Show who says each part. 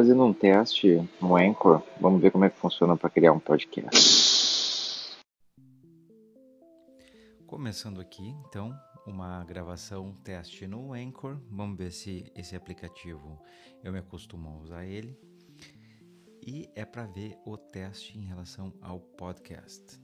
Speaker 1: fazendo um teste no Anchor. Vamos ver como é que funciona para criar um podcast.
Speaker 2: Começando aqui, então, uma gravação teste no Anchor. Vamos ver se esse aplicativo eu me acostumo a usar ele. E é para ver o teste em relação ao podcast.